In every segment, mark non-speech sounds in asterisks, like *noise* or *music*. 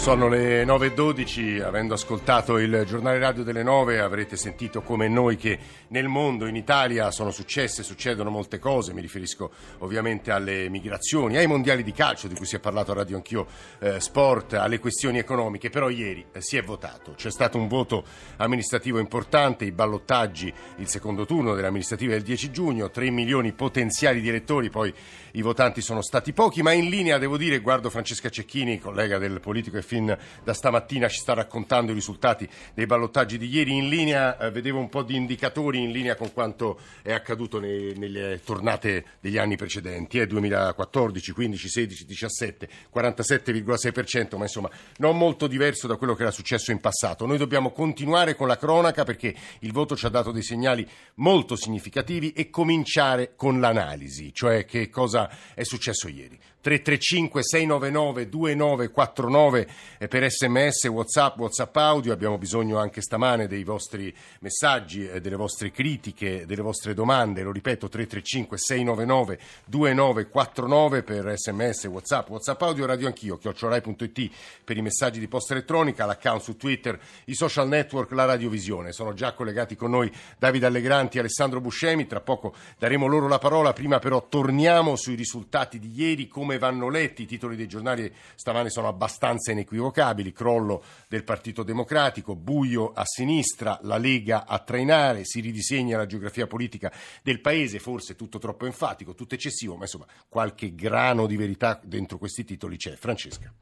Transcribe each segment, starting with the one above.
Sono le 9.12, avendo ascoltato il giornale radio delle 9 avrete sentito come noi che nel mondo, in Italia, sono successe, succedono molte cose, mi riferisco ovviamente alle migrazioni, ai mondiali di calcio di cui si è parlato a Radio Anch'io eh, Sport, alle questioni economiche, però ieri eh, si è votato, c'è stato un voto amministrativo importante, i ballottaggi, il secondo turno delle amministrative del 10 giugno, 3 milioni potenziali di elettori, poi i votanti sono stati pochi, ma in linea devo dire, guardo Francesca Cecchini, collega del politico e fin da stamattina ci sta raccontando i risultati dei ballottaggi di ieri. In linea eh, vedevo un po' di indicatori in linea con quanto è accaduto nei, nelle tornate degli anni precedenti, eh, 2014, 15, 16, 17, 47,6%, ma insomma non molto diverso da quello che era successo in passato. Noi dobbiamo continuare con la cronaca perché il voto ci ha dato dei segnali molto significativi e cominciare con l'analisi, cioè che cosa è successo ieri. 335 699 2949 per sms, whatsapp, whatsapp audio. Abbiamo bisogno anche stamane dei vostri messaggi, delle vostre critiche, delle vostre domande, lo ripeto 335 699 2949 per sms, whatsapp, whatsapp audio, radio anch'io, chiocciorai.it per i messaggi di posta elettronica, l'account su Twitter, i social network, la radiovisione, sono già collegati con noi Davide Allegranti e Alessandro Buscemi, tra poco daremo loro la parola, prima però torniamo sui risultati di ieri, come come vanno letti. I titoli dei giornali stamani sono abbastanza inequivocabili. Crollo del Partito Democratico, buio a sinistra, la Lega a trainare, si ridisegna la geografia politica del Paese, forse tutto troppo enfatico, tutto eccessivo, ma insomma qualche grano di verità dentro questi titoli c'è. Francesca.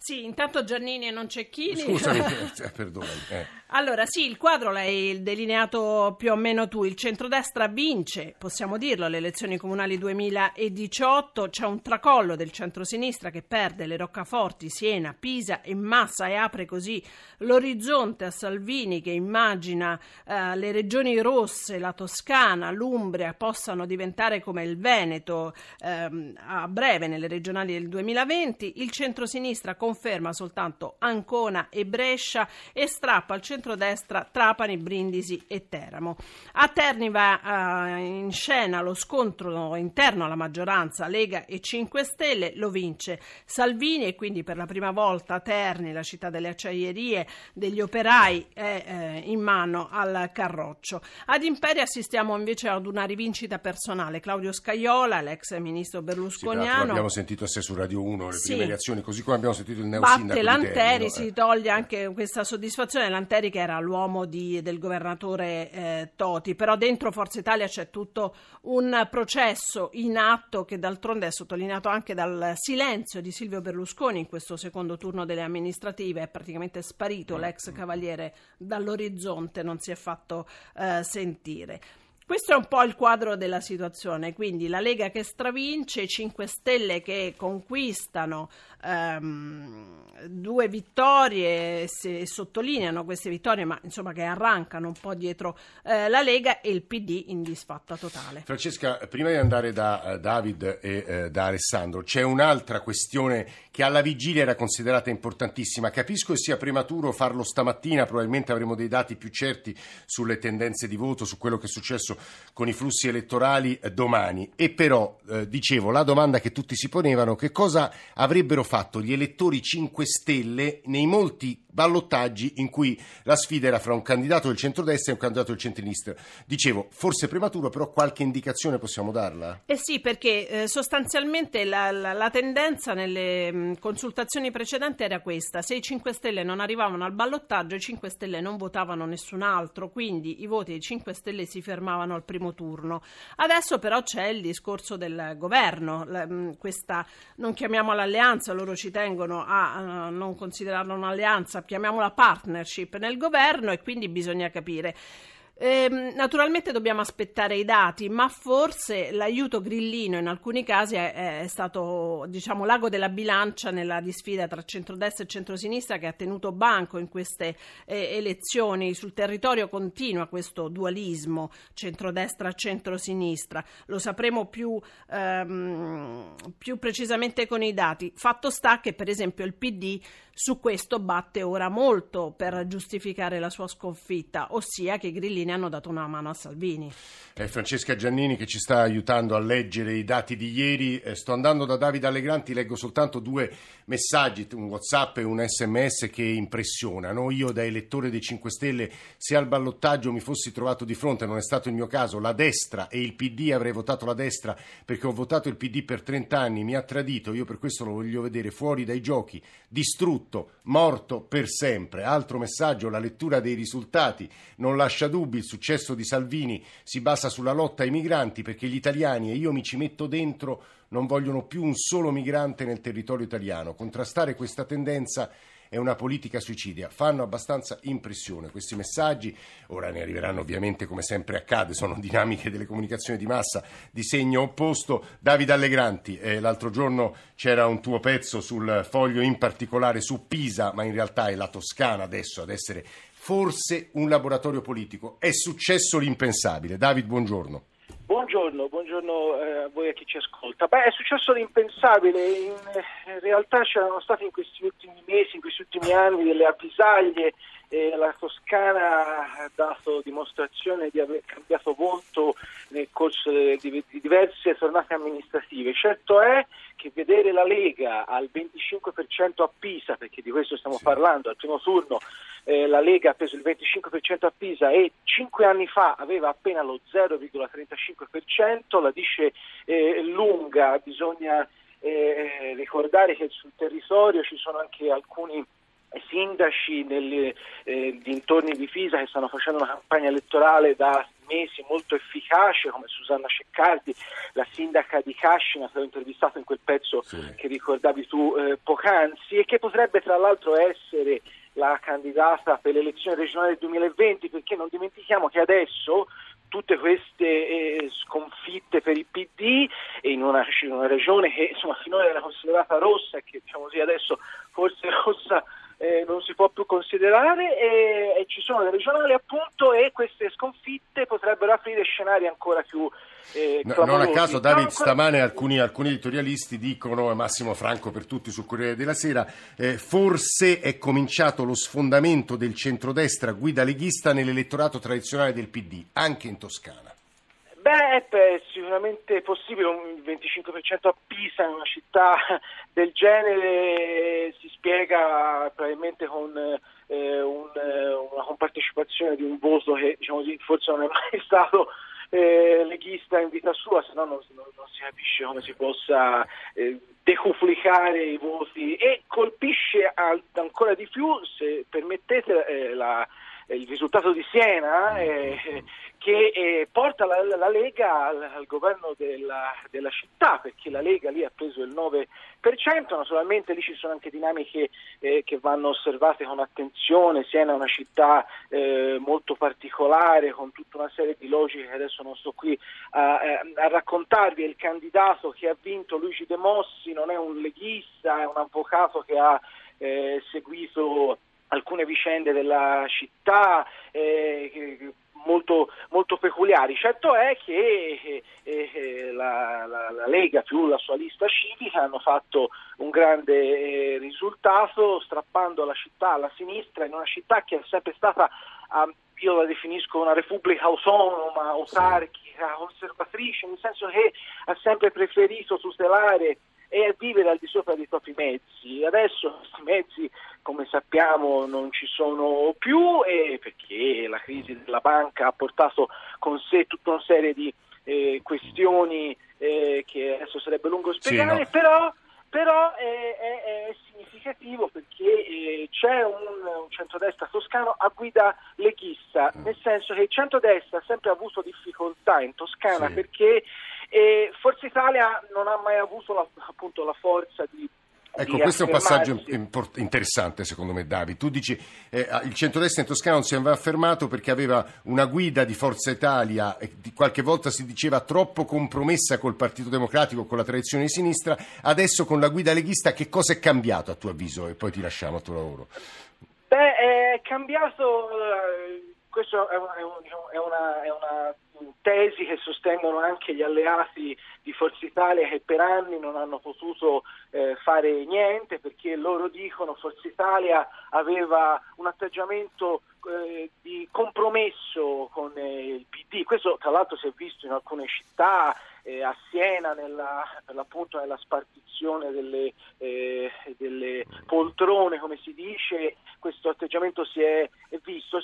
Sì, intanto Giannini e non Cecchini. Scusami, *laughs* eh, perdonami. Eh. Allora, sì, il quadro l'hai delineato più o meno tu. Il centrodestra vince, possiamo dirlo, alle elezioni comunali 2018. C'è un tracollo del centrosinistra che perde le roccaforti, Siena, Pisa e Massa e apre così l'orizzonte a Salvini che immagina eh, le regioni rosse, la Toscana, l'Umbria possano diventare come il Veneto ehm, a breve nelle regionali del 2020. Il centrosinistra conferma soltanto Ancona e Brescia e strappa al centro centrodestra Trapani, Brindisi e Teramo. A Terni va uh, in scena lo scontro interno alla maggioranza Lega e 5 Stelle, lo vince Salvini e quindi per la prima volta Terni, la città delle acciaierie, degli operai, è eh, in mano al Carroccio. Ad Imperia assistiamo invece ad una rivincita personale. Claudio Scaiola, l'ex ministro berlusconiano. Sì, abbiamo sentito se su Radio 1 le sì. prime reazioni, così come abbiamo sentito il neosindaco Batte Lanteri, si toglie anche questa soddisfazione. Lanteri che era l'uomo di, del governatore eh, Toti, però dentro Forza Italia c'è tutto un processo in atto che d'altronde è sottolineato anche dal silenzio di Silvio Berlusconi in questo secondo turno delle amministrative, è praticamente sparito l'ex cavaliere dall'orizzonte, non si è fatto eh, sentire. Questo è un po' il quadro della situazione, quindi la Lega che stravince, i 5 Stelle che conquistano ehm, due vittorie, si sottolineano queste vittorie, ma insomma che arrancano un po' dietro eh, la Lega e il PD in disfatta totale. Francesca, prima di andare da uh, David e uh, da Alessandro, c'è un'altra questione che alla vigilia era considerata importantissima. Capisco che sia prematuro farlo stamattina, probabilmente avremo dei dati più certi sulle tendenze di voto, su quello che è successo con i flussi elettorali eh, domani. E però, eh, dicevo, la domanda che tutti si ponevano, che cosa avrebbero fatto gli elettori 5 Stelle nei molti ballottaggi in cui la sfida era fra un candidato del centrodestra e un candidato del centrinistra. Dicevo, forse prematuro, però qualche indicazione possiamo darla? Eh sì, perché eh, sostanzialmente la, la, la, tendenza nelle mh, consultazioni precedenti era questa. Se i 5 Stelle non arrivavano al ballottaggio, i 5 Stelle non votavano nessun altro, quindi i voti dei 5 Stelle si fermavano al primo turno. Adesso però c'è il discorso del governo, la, mh, questa, non chiamiamola alleanza, loro ci tengono a, a non considerarla un'alleanza, chiamiamola partnership nel governo e quindi bisogna capire. Eh, naturalmente dobbiamo aspettare i dati, ma forse l'aiuto grillino in alcuni casi è, è, stato diciamo, l'ago della bilancia nella disfida tra centrodestra e centrosinistra che ha tenuto banco in queste eh, elezioni. Sul territorio continua questo dualismo centrodestra-centrosinistra. Lo sapremo più, ehm, più precisamente con i dati. Fatto sta che, per esempio, il PD su questo batte ora molto per giustificare la sua sconfitta, ossia che i grillini cittadini hanno dato una mano a Salvini. È Francesca Giannini che ci sta aiutando a leggere i dati di ieri. Eh, sto andando da Davide Allegranti, leggo soltanto due messaggi, un WhatsApp e un SMS che impressionano. Io da elettore dei 5 Stelle, se al ballottaggio mi fossi trovato di fronte, non è stato il mio caso, la destra e il PD, avrei votato la destra perché ho votato il PD per 30 anni, mi ha tradito, io per questo lo voglio vedere fuori dai giochi, distrutto, morto per sempre. Altro messaggio, la lettura dei risultati non lascia dubbi, il successo di Salvini si basa sulla lotta ai migranti perché gli italiani, e io mi ci metto dentro, non vogliono più un solo migrante nel territorio italiano. Contrastare questa tendenza è una politica suicidia. Fanno abbastanza impressione questi messaggi, ora ne arriveranno ovviamente come sempre accade, sono *laughs* dinamiche delle comunicazioni di massa di segno opposto. Davide Allegranti, eh, l'altro giorno c'era un tuo pezzo sul foglio in particolare su Pisa, ma in realtà è la Toscana adesso ad essere forse un laboratorio politico. È successo l'impensabile. David, buongiorno. Buongiorno, buongiorno eh, a voi e a chi ci ascolta. Beh, è successo l'impensabile, in, in realtà c'erano state in questi ultimi mesi, in questi ultimi anni delle avvisaglie, eh, la Toscana ha dato dimostrazione di aver cambiato volto nel corso di, di diverse tornate amministrative. Certo è che vedere la Lega al 25% a Pisa, perché di questo stiamo sì. parlando, al primo turno eh, la Lega ha preso il 25% a Pisa e cinque anni fa aveva appena lo 0,35%, la dice eh, lunga, bisogna eh, ricordare che sul territorio ci sono anche alcuni sindaci nelle eh, dintorni di Pisa che stanno facendo una campagna elettorale da mesi molto efficace come Susanna Ceccardi, la sindaca di Cascina che ho intervistato in quel pezzo sì. che ricordavi tu eh, poc'anzi e che potrebbe tra l'altro essere la candidata per le elezioni regionali del 2020 perché non dimentichiamo che adesso tutte queste eh, sconfitte per il PD in una, in una regione che insomma, finora era considerata rossa e che diciamo così, adesso forse rossa eh, non si può più considerare e, e, ci sono le regionali appunto e queste sconfitte potrebbero aprire scenari ancora più eh, no, non a caso David ancora... stamane alcuni, alcuni, editorialisti dicono Massimo Franco per tutti sul Corriere della Sera eh, forse è cominciato lo sfondamento del centrodestra guida leghista nell'elettorato tradizionale del PD anche in Toscana. Beh, è sicuramente possibile, un 25% a Pisa in una città *laughs* del genere spiega probabilmente con eh, un, una compartecipazione di un voto che diciamo forse non è mai *laughs* stato eh, leghista in vita sua, se no non, non, non, si capisce come si possa eh, decuplicare i voti. E colpisce al, ancora di più, se permettete, eh, la, il risultato di Siena eh, che eh, porta la, la Lega al, al governo della, della, città, perché la Lega lì ha preso il 9%, naturalmente lì ci sono anche dinamiche eh, che vanno osservate con attenzione, Siena è una città eh, molto particolare, con tutta una serie di logiche che adesso non sto qui a, eh, a raccontarvi, il candidato che ha vinto Luigi De Mossi non è un leghista, è un avvocato che ha eh, seguito alcune vicende della città, eh, molto, molto peculiari. Certo è che eh, eh, la, la, la, Lega più la sua lista civica hanno fatto un grande eh, risultato strappando la città alla sinistra in una città che è sempre stata, io la definisco una repubblica autonoma, autarchica, conservatrice, nel senso che ha sempre preferito tutelare e vivere al di sopra dei propri mezzi. Adesso questi mezzi, come sappiamo, non ci sono più e perché la crisi della banca ha portato con sé tutta una serie di eh, questioni eh, che adesso sarebbe lungo spiegare, sì, no. però, però è, è, è, significativo perché eh, c'è un, un, centrodestra toscano a guida leghista, mm. nel senso che il centrodestra ha sempre avuto difficoltà in Toscana sì. perché e Forza Italia non ha mai avuto la, appunto, la forza di Ecco, questo è un passaggio interessante secondo me, David. Tu dici eh, il centrodestra in Toscana non si aveva affermato perché aveva una guida di Forza Italia, e qualche volta si diceva troppo compromessa col Partito Democratico, con la tradizione di sinistra. Adesso con la guida leghista che cosa è cambiato a tuo avviso? E poi ti lasciamo al tuo lavoro. Beh, è cambiato... Eh, questo è, un, è, un, è, una, è una, tesi che sostengono anche gli alleati di Forza Italia che per anni non hanno potuto eh, fare niente perché loro dicono Forza Italia aveva un atteggiamento eh, di compromesso con eh, il PD. Questo tra l'altro si è visto in alcune città, eh, a Siena nella, appunto nella spartizione delle, eh, delle poltrone, come si dice, questo atteggiamento si è visto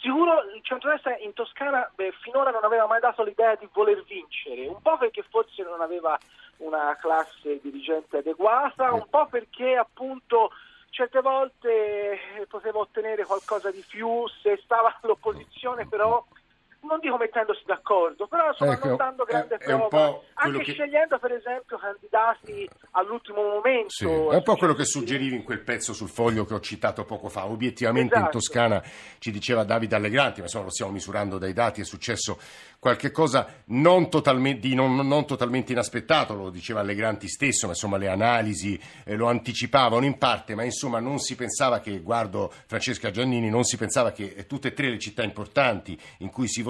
sicuro il centrodestra in Toscana beh, finora non aveva mai dato l'idea di voler vincere, un po' perché forse non aveva una classe dirigente adeguata, un po' perché appunto certe volte poteva ottenere qualcosa di più se stava *laughs* all'opposizione però non dico mettendosi d'accordo, però insomma ecco, non dando grande è, prova, è anche che... scegliendo per esempio candidati all'ultimo momento. Sì, è un po' quello che suggerivi in quel pezzo sul foglio che ho citato poco fa. Obiettivamente esatto. in Toscana ci diceva Davide Allegranti, ma insomma lo stiamo misurando dai dati, è successo qualche cosa non totalmente, di non, non totalmente inaspettato, lo diceva Allegranti stesso, ma insomma le analisi eh, lo anticipavano in parte, ma insomma non si pensava che, guardo Francesca Giannini, non si pensava che eh, tutte e tre le città importanti in cui si votava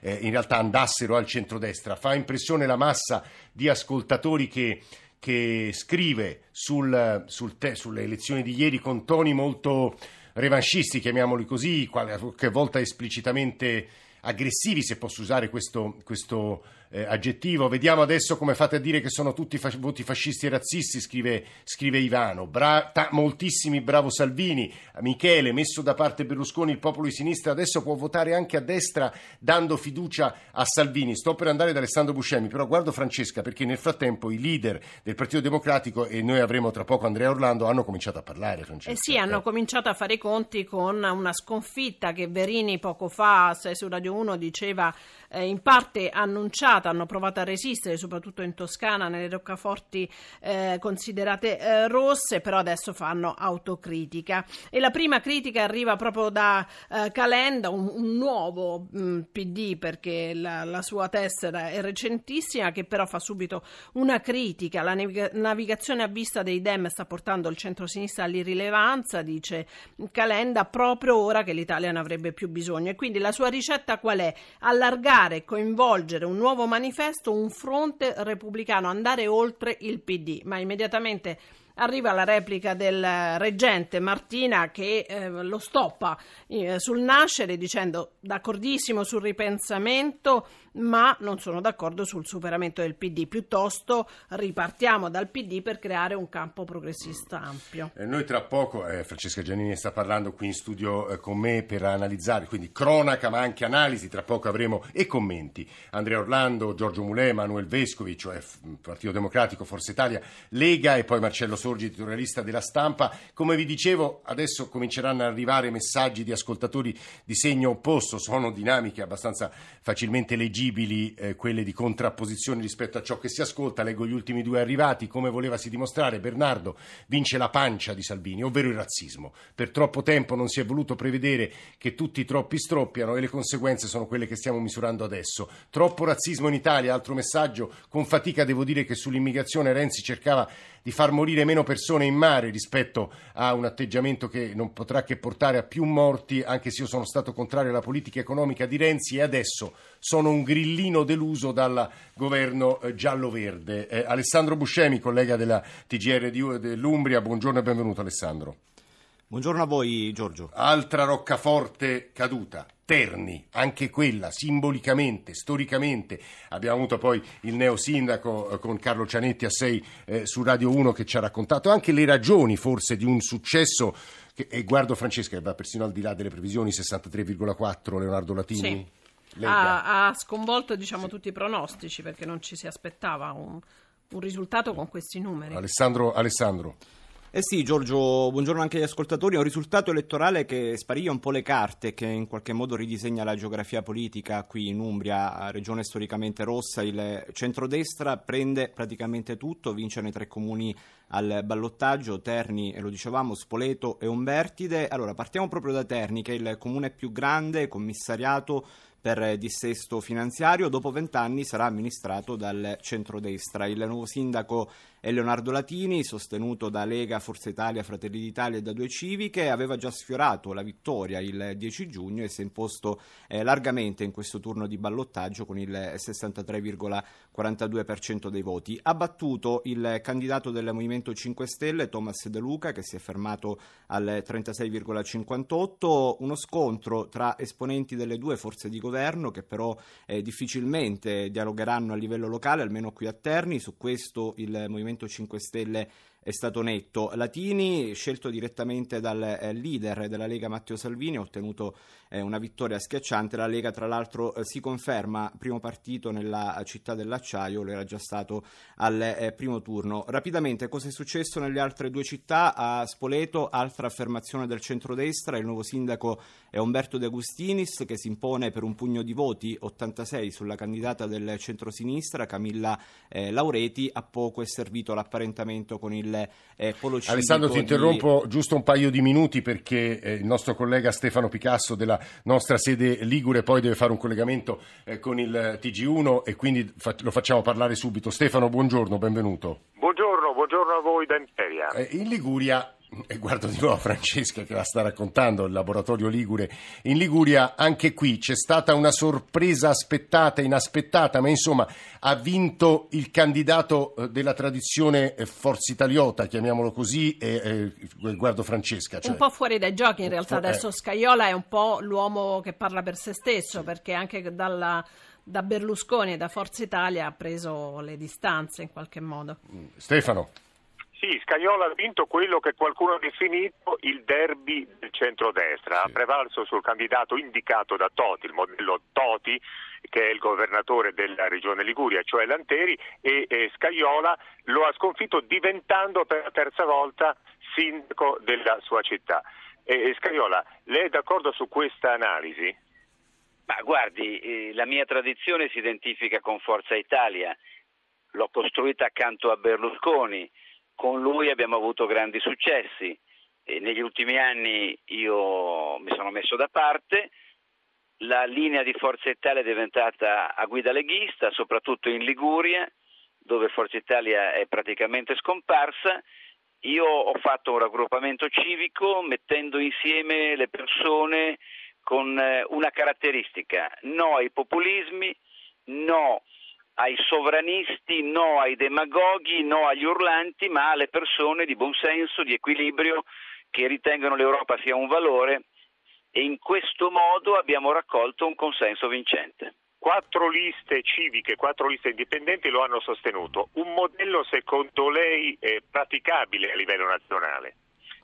eh, in realtà andassero al centrodestra. Fa impressione la massa di ascoltatori che che scrive sul, sul te, sulle elezioni di ieri con toni molto revanscisti, chiamiamoli così, qualche volta esplicitamente aggressivi, se posso usare questo, questo eh, aggettivo. Vediamo adesso come fate a dire che sono tutti fas- voti fascisti e razzisti, scrive, scrive Ivano. Bra- ta- moltissimi, bravo Salvini. Michele, messo da parte Berlusconi, il popolo di sinistra adesso può votare anche a destra dando fiducia a Salvini. Sto per andare da Alessandro Buscemi, però guardo Francesca perché nel frattempo i leader del Partito Democratico e noi avremo tra poco Andrea Orlando hanno cominciato a parlare, Francesca. Eh sì, hanno cominciato a fare i conti con una sconfitta che Verini poco fa su Radio 1 diceva eh, in parte annunciata, hanno provato a resistere, soprattutto in Toscana, nelle roccaforti eh, considerate eh, rosse, però adesso fanno autocritica. E la prima critica arriva proprio da eh, Calenda, un, un nuovo mh, mm, PD, perché la, la, sua tessera è recentissima, che però fa subito una critica. La navigazione a vista dei Dem sta portando il centro-sinistra all'irrilevanza, dice Calenda, proprio ora che l'Italia ne avrebbe più bisogno. E quindi la sua ricetta qual è? Allargare coinvolgere un nuovo manifesto, un fronte repubblicano, andare oltre il PD, ma immediatamente arriva la replica del reggente Martina che eh, lo stoppa eh, sul nascere dicendo d'accordissimo sul ripensamento ma non sono d'accordo sul superamento del PD, piuttosto ripartiamo dal PD per creare un campo progressista ampio. Eh, noi tra poco, eh, Francesca Giannini sta parlando qui in studio eh, con me per analizzare, quindi cronaca ma anche analisi, tra poco avremo e commenti. Andrea Orlando, Giorgio Mulè, Manuel Vescovi, cioè Partito Democratico, Forza Italia, Lega e poi Marcello Sorgi, editorialista della stampa. Come vi dicevo, adesso cominceranno ad arrivare messaggi di ascoltatori di segno opposto, sono dinamiche abbastanza facilmente leggibili, eh, quelle di contrapposizione rispetto a ciò che si ascolta. Leggo gli ultimi due arrivati. Come volevasi dimostrare, Bernardo vince la pancia di Salvini, ovvero il razzismo. Per troppo tempo non si è voluto prevedere che tutti troppi stroppiano e le conseguenze sono quelle che stiamo misurando adesso. Troppo razzismo in Italia, altro messaggio. Con fatica devo dire che sull'immigrazione Renzi cercava di far morire meno persone in mare rispetto a un atteggiamento che non potrà che portare a più morti, anche se io sono stato contrario alla politica economica di Renzi e adesso sono un grillino deluso dal governo eh, giallo-verde. Eh, Alessandro Buscemi, collega della TGR dell'Umbria, buongiorno e benvenuto Alessandro. Buongiorno a voi Giorgio. Altra roccaforte caduta. Terni, anche quella simbolicamente, storicamente. Abbiamo avuto poi il neosindaco eh, con Carlo Cianetti a 6 eh, su Radio 1 che ci ha raccontato anche le ragioni forse di un successo che, e guardo Francesca che va persino al di là delle previsioni 63,4 Leonardo Latini. Sì. Ha, ha, sconvolto diciamo, sì. tutti i pronostici perché non ci si aspettava un, un risultato con questi numeri. Alessandro, Alessandro. Eh sì, Giorgio, buongiorno anche agli ascoltatori. È un risultato elettorale che spariglia un po' le carte, che in qualche modo ridisegna la geografia politica qui in Umbria, regione storicamente rossa. Il centrodestra prende praticamente tutto, vince nei tre comuni al ballottaggio, Terni, e lo dicevamo, Spoleto e Umbertide. Allora, partiamo proprio da Terni, che è il comune più grande, commissariato per dissesto finanziario. Dopo vent'anni sarà amministrato dal centrodestra. Il nuovo sindaco è Leonardo Latini, sostenuto da Lega, Forza Italia, Fratelli d'Italia e da Due Civiche. Aveva già sfiorato la vittoria il 10 giugno e si è imposto eh, largamente in questo turno di ballottaggio con il 63,42% dei voti. Ha battuto il candidato del Movimento 5 Stelle, Thomas De Luca, che si è fermato al 36,58%. Uno scontro tra esponenti delle due forze di governo che però eh, difficilmente dialogheranno a livello locale, almeno qui a Terni. Su questo il Movimento Movimento 5 Stelle è stato netto. Latini, scelto direttamente dal eh, leader della Lega Matteo Salvini, ha ottenuto eh, una vittoria schiacciante. La Lega, tra l'altro, eh, si conferma primo partito nella città dell'acciaio, lo era già stato al eh, primo turno. Rapidamente, cosa è successo nelle altre due città? A Spoleto, altra affermazione del centrodestra, il nuovo sindaco è Umberto De Agustinis che si impone per un pugno di voti, 86 sulla candidata del centrosinistra, Camilla eh, Laureti. A poco è servito l'apparentamento con il eh, polocivico. Alessandro, ti interrompo giusto un paio di minuti perché eh, il nostro collega Stefano Picasso della nostra sede Ligure poi deve fare un collegamento eh, con il TG1 e quindi fa- lo facciamo parlare subito. Stefano, buongiorno, benvenuto. Buongiorno, buongiorno a voi da Imperia. Eh, in Liguria e guardo di nuovo Francesca che la sta raccontando, il laboratorio Ligure. In Liguria anche qui c'è stata una sorpresa aspettata, inaspettata, ma insomma ha vinto il candidato eh, della tradizione eh, Forza Italiota, chiamiamolo così, e, e guardo Francesca. Cioè... Un po' fuori dai giochi in realtà, adesso Scaiola è un po' l'uomo che parla per se stesso, perché anche dalla da Berlusconi e da Forza Italia ha preso le distanze in qualche modo. Stefano. Sì, Scagliola ha vinto quello che qualcuno ha definito il derby del centrodestra, sì. ha prevalso sul candidato indicato da Toti, il modello Toti, che è il governatore della regione Liguria, cioè Lanteri, e, e Scagliola lo ha sconfitto diventando per la terza volta sindaco della sua città. E, e Scagliola, lei è d'accordo su questa analisi? Ma guardi, eh, la mia tradizione si identifica con Forza Italia, l'ho costruita accanto a Berlusconi con lui abbiamo avuto grandi successi. E negli ultimi anni io mi sono messo da parte, la linea di Forza Italia è diventata a guida leghista, soprattutto in Liguria, dove Forza Italia è praticamente scomparsa. Io ho fatto un raggruppamento civico mettendo insieme le persone con eh, una caratteristica, no ai populismi, no ai sovranisti, no ai demagoghi, no agli urlanti, ma alle persone di buonsenso, di equilibrio, che ritengono l'Europa sia un valore e in questo modo abbiamo raccolto un consenso vincente. Quattro liste civiche, quattro liste indipendenti lo hanno sostenuto. Un modello secondo lei è praticabile a livello nazionale?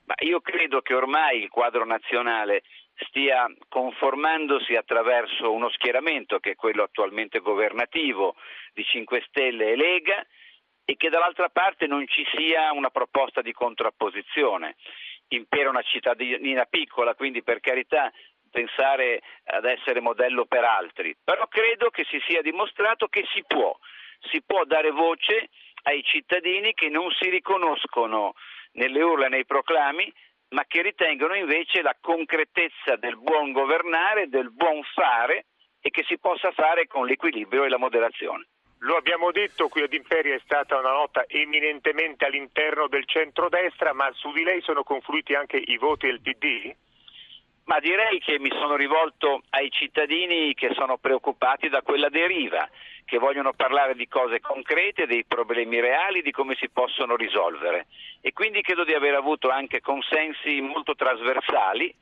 Ma io credo che ormai il quadro nazionale stia conformandosi attraverso uno schieramento che è quello attualmente governativo di 5 Stelle e Lega e che dall'altra parte non ci sia una proposta di contrapposizione. Impera una cittadina piccola, quindi per carità pensare ad essere modello per altri, però credo che si sia dimostrato che si può, si può dare voce ai cittadini che non si riconoscono nelle urla e nei proclami, ma che ritengono invece la concretezza del buon governare, del buon fare e che si possa fare con l'equilibrio e la moderazione. Lo abbiamo detto, qui ad Imperia è stata una nota eminentemente all'interno del centrodestra, ma su di lei sono confluiti anche i voti del PD? Ma direi che mi sono rivolto ai cittadini che sono preoccupati da quella deriva, che vogliono parlare di cose concrete, dei problemi reali, di come si possono risolvere. E quindi credo di aver avuto anche consensi molto trasversali,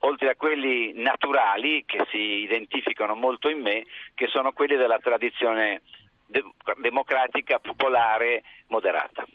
oltre a quelli naturali che si identificano molto in me, che sono quelli della tradizione democratica, popolare, moderata.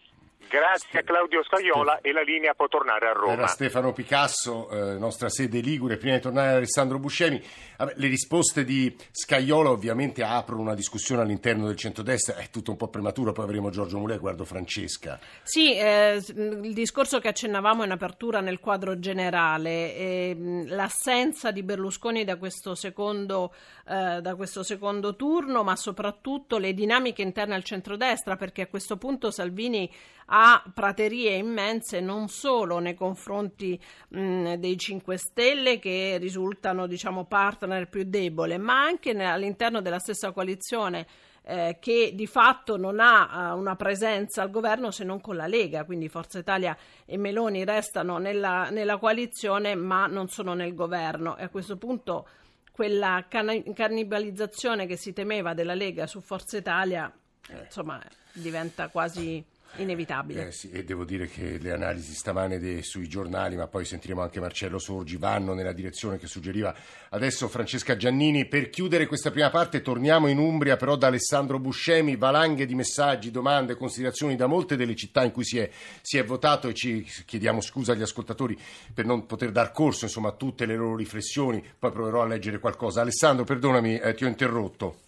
Grazie a Claudio Scaiola e la linea può tornare a Roma. Era Stefano Picasso, eh, nostra sede Ligure. Prima di tornare a Alessandro Buscemi, Vabbè, le risposte di Scaiola ovviamente aprono una discussione all'interno del centrodestra. È tutto un po' prematuro, poi avremo Giorgio Mulè, guardo Francesca. Sì, eh, il discorso che accennavamo è un'apertura nel quadro generale. Eh, l'assenza di Berlusconi da questo, secondo, eh, da questo secondo turno, ma soprattutto le dinamiche interne al centrodestra, perché a questo punto Salvini ha praterie immense non solo nei confronti mh, dei 5 Stelle che risultano diciamo, partner più debole, ma anche all'interno della stessa coalizione eh, che di fatto non ha uh, una presenza al governo se non con la Lega, quindi Forza Italia e Meloni restano nella, nella coalizione ma non sono nel governo. E a questo punto quella can- cannibalizzazione che si temeva della Lega su Forza Italia eh, insomma diventa quasi inevitabile. Eh sì, e devo dire che le analisi stamane de, sui giornali, ma poi sentiremo anche Marcello Sorgi, vanno nella direzione che suggeriva adesso Francesca Giannini. Per chiudere questa prima parte torniamo in Umbria però da Alessandro Buscemi, valanghe di messaggi, domande, considerazioni da molte delle città in cui si è, si è votato e ci chiediamo scusa agli ascoltatori per non poter dar corso insomma, a tutte le loro riflessioni, poi proverò a leggere qualcosa. Alessandro, perdonami, eh, ti ho interrotto.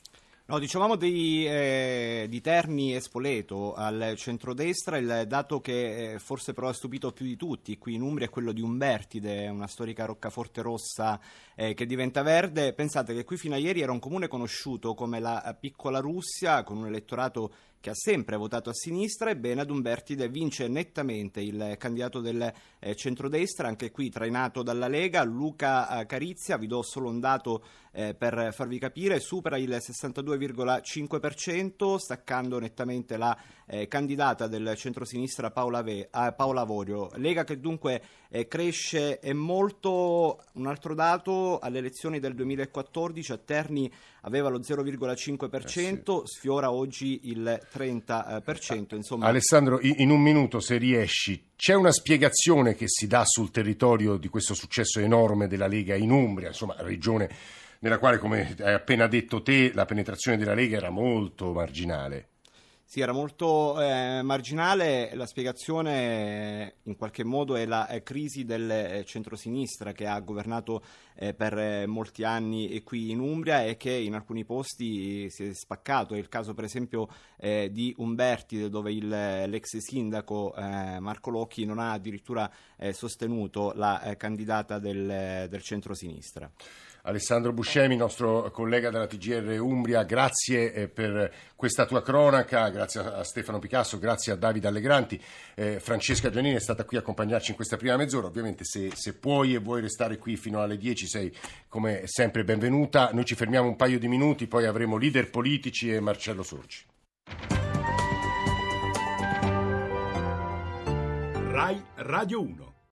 No, dicevamo di, eh, di, Terni e Spoleto al centrodestra, il dato che eh, forse però ha stupito più di tutti qui in Umbria è quello di Umbertide, una storica roccaforte rossa eh, che diventa verde. Pensate che qui fino a ieri era un comune conosciuto come la piccola Russia, con un elettorato che ha sempre votato a sinistra, ebbene ad Umbertide vince nettamente il candidato del eh, centrodestra, anche qui trainato dalla Lega, Luca eh, Carizia, vi do solo un dato eh, per farvi capire, supera il 62,5%, staccando nettamente la eh, candidata del centrosinistra Paola, Ve- Paola Vorio. Lega che dunque eh, cresce e molto, un altro dato, alle elezioni del 2014 a Terni aveva lo 0,5%, eh sì. sfiora oggi il 30%. Insomma... Alessandro, in un minuto se riesci, c'è una spiegazione che si dà sul territorio di questo successo enorme della Lega in Umbria, insomma, regione nella quale, come hai appena detto te, la penetrazione della Lega era molto marginale. Sì, era molto eh, marginale. La spiegazione in qualche modo è la è crisi del eh, centrosinistra che ha governato eh, per eh, molti anni qui in Umbria e che in alcuni posti si è spaccato. È il caso per esempio eh, di Umberti dove il, l'ex sindaco eh, Marco Locchi non ha addirittura sostenuto la candidata del, del centrosinistra. Alessandro Buscemi, nostro collega della TGR Umbria, grazie eh, per questa tua cronaca, grazie a Stefano Picasso, grazie a Davide Allegranti. Eh, Francesca Giannini è stata qui a accompagnarci in questa prima mezz'ora, ovviamente se, se, puoi e vuoi restare qui fino alle 10 sei come sempre benvenuta. Noi ci fermiamo un paio di minuti, poi avremo leader politici e Marcello Sorgi. RAI Radio 1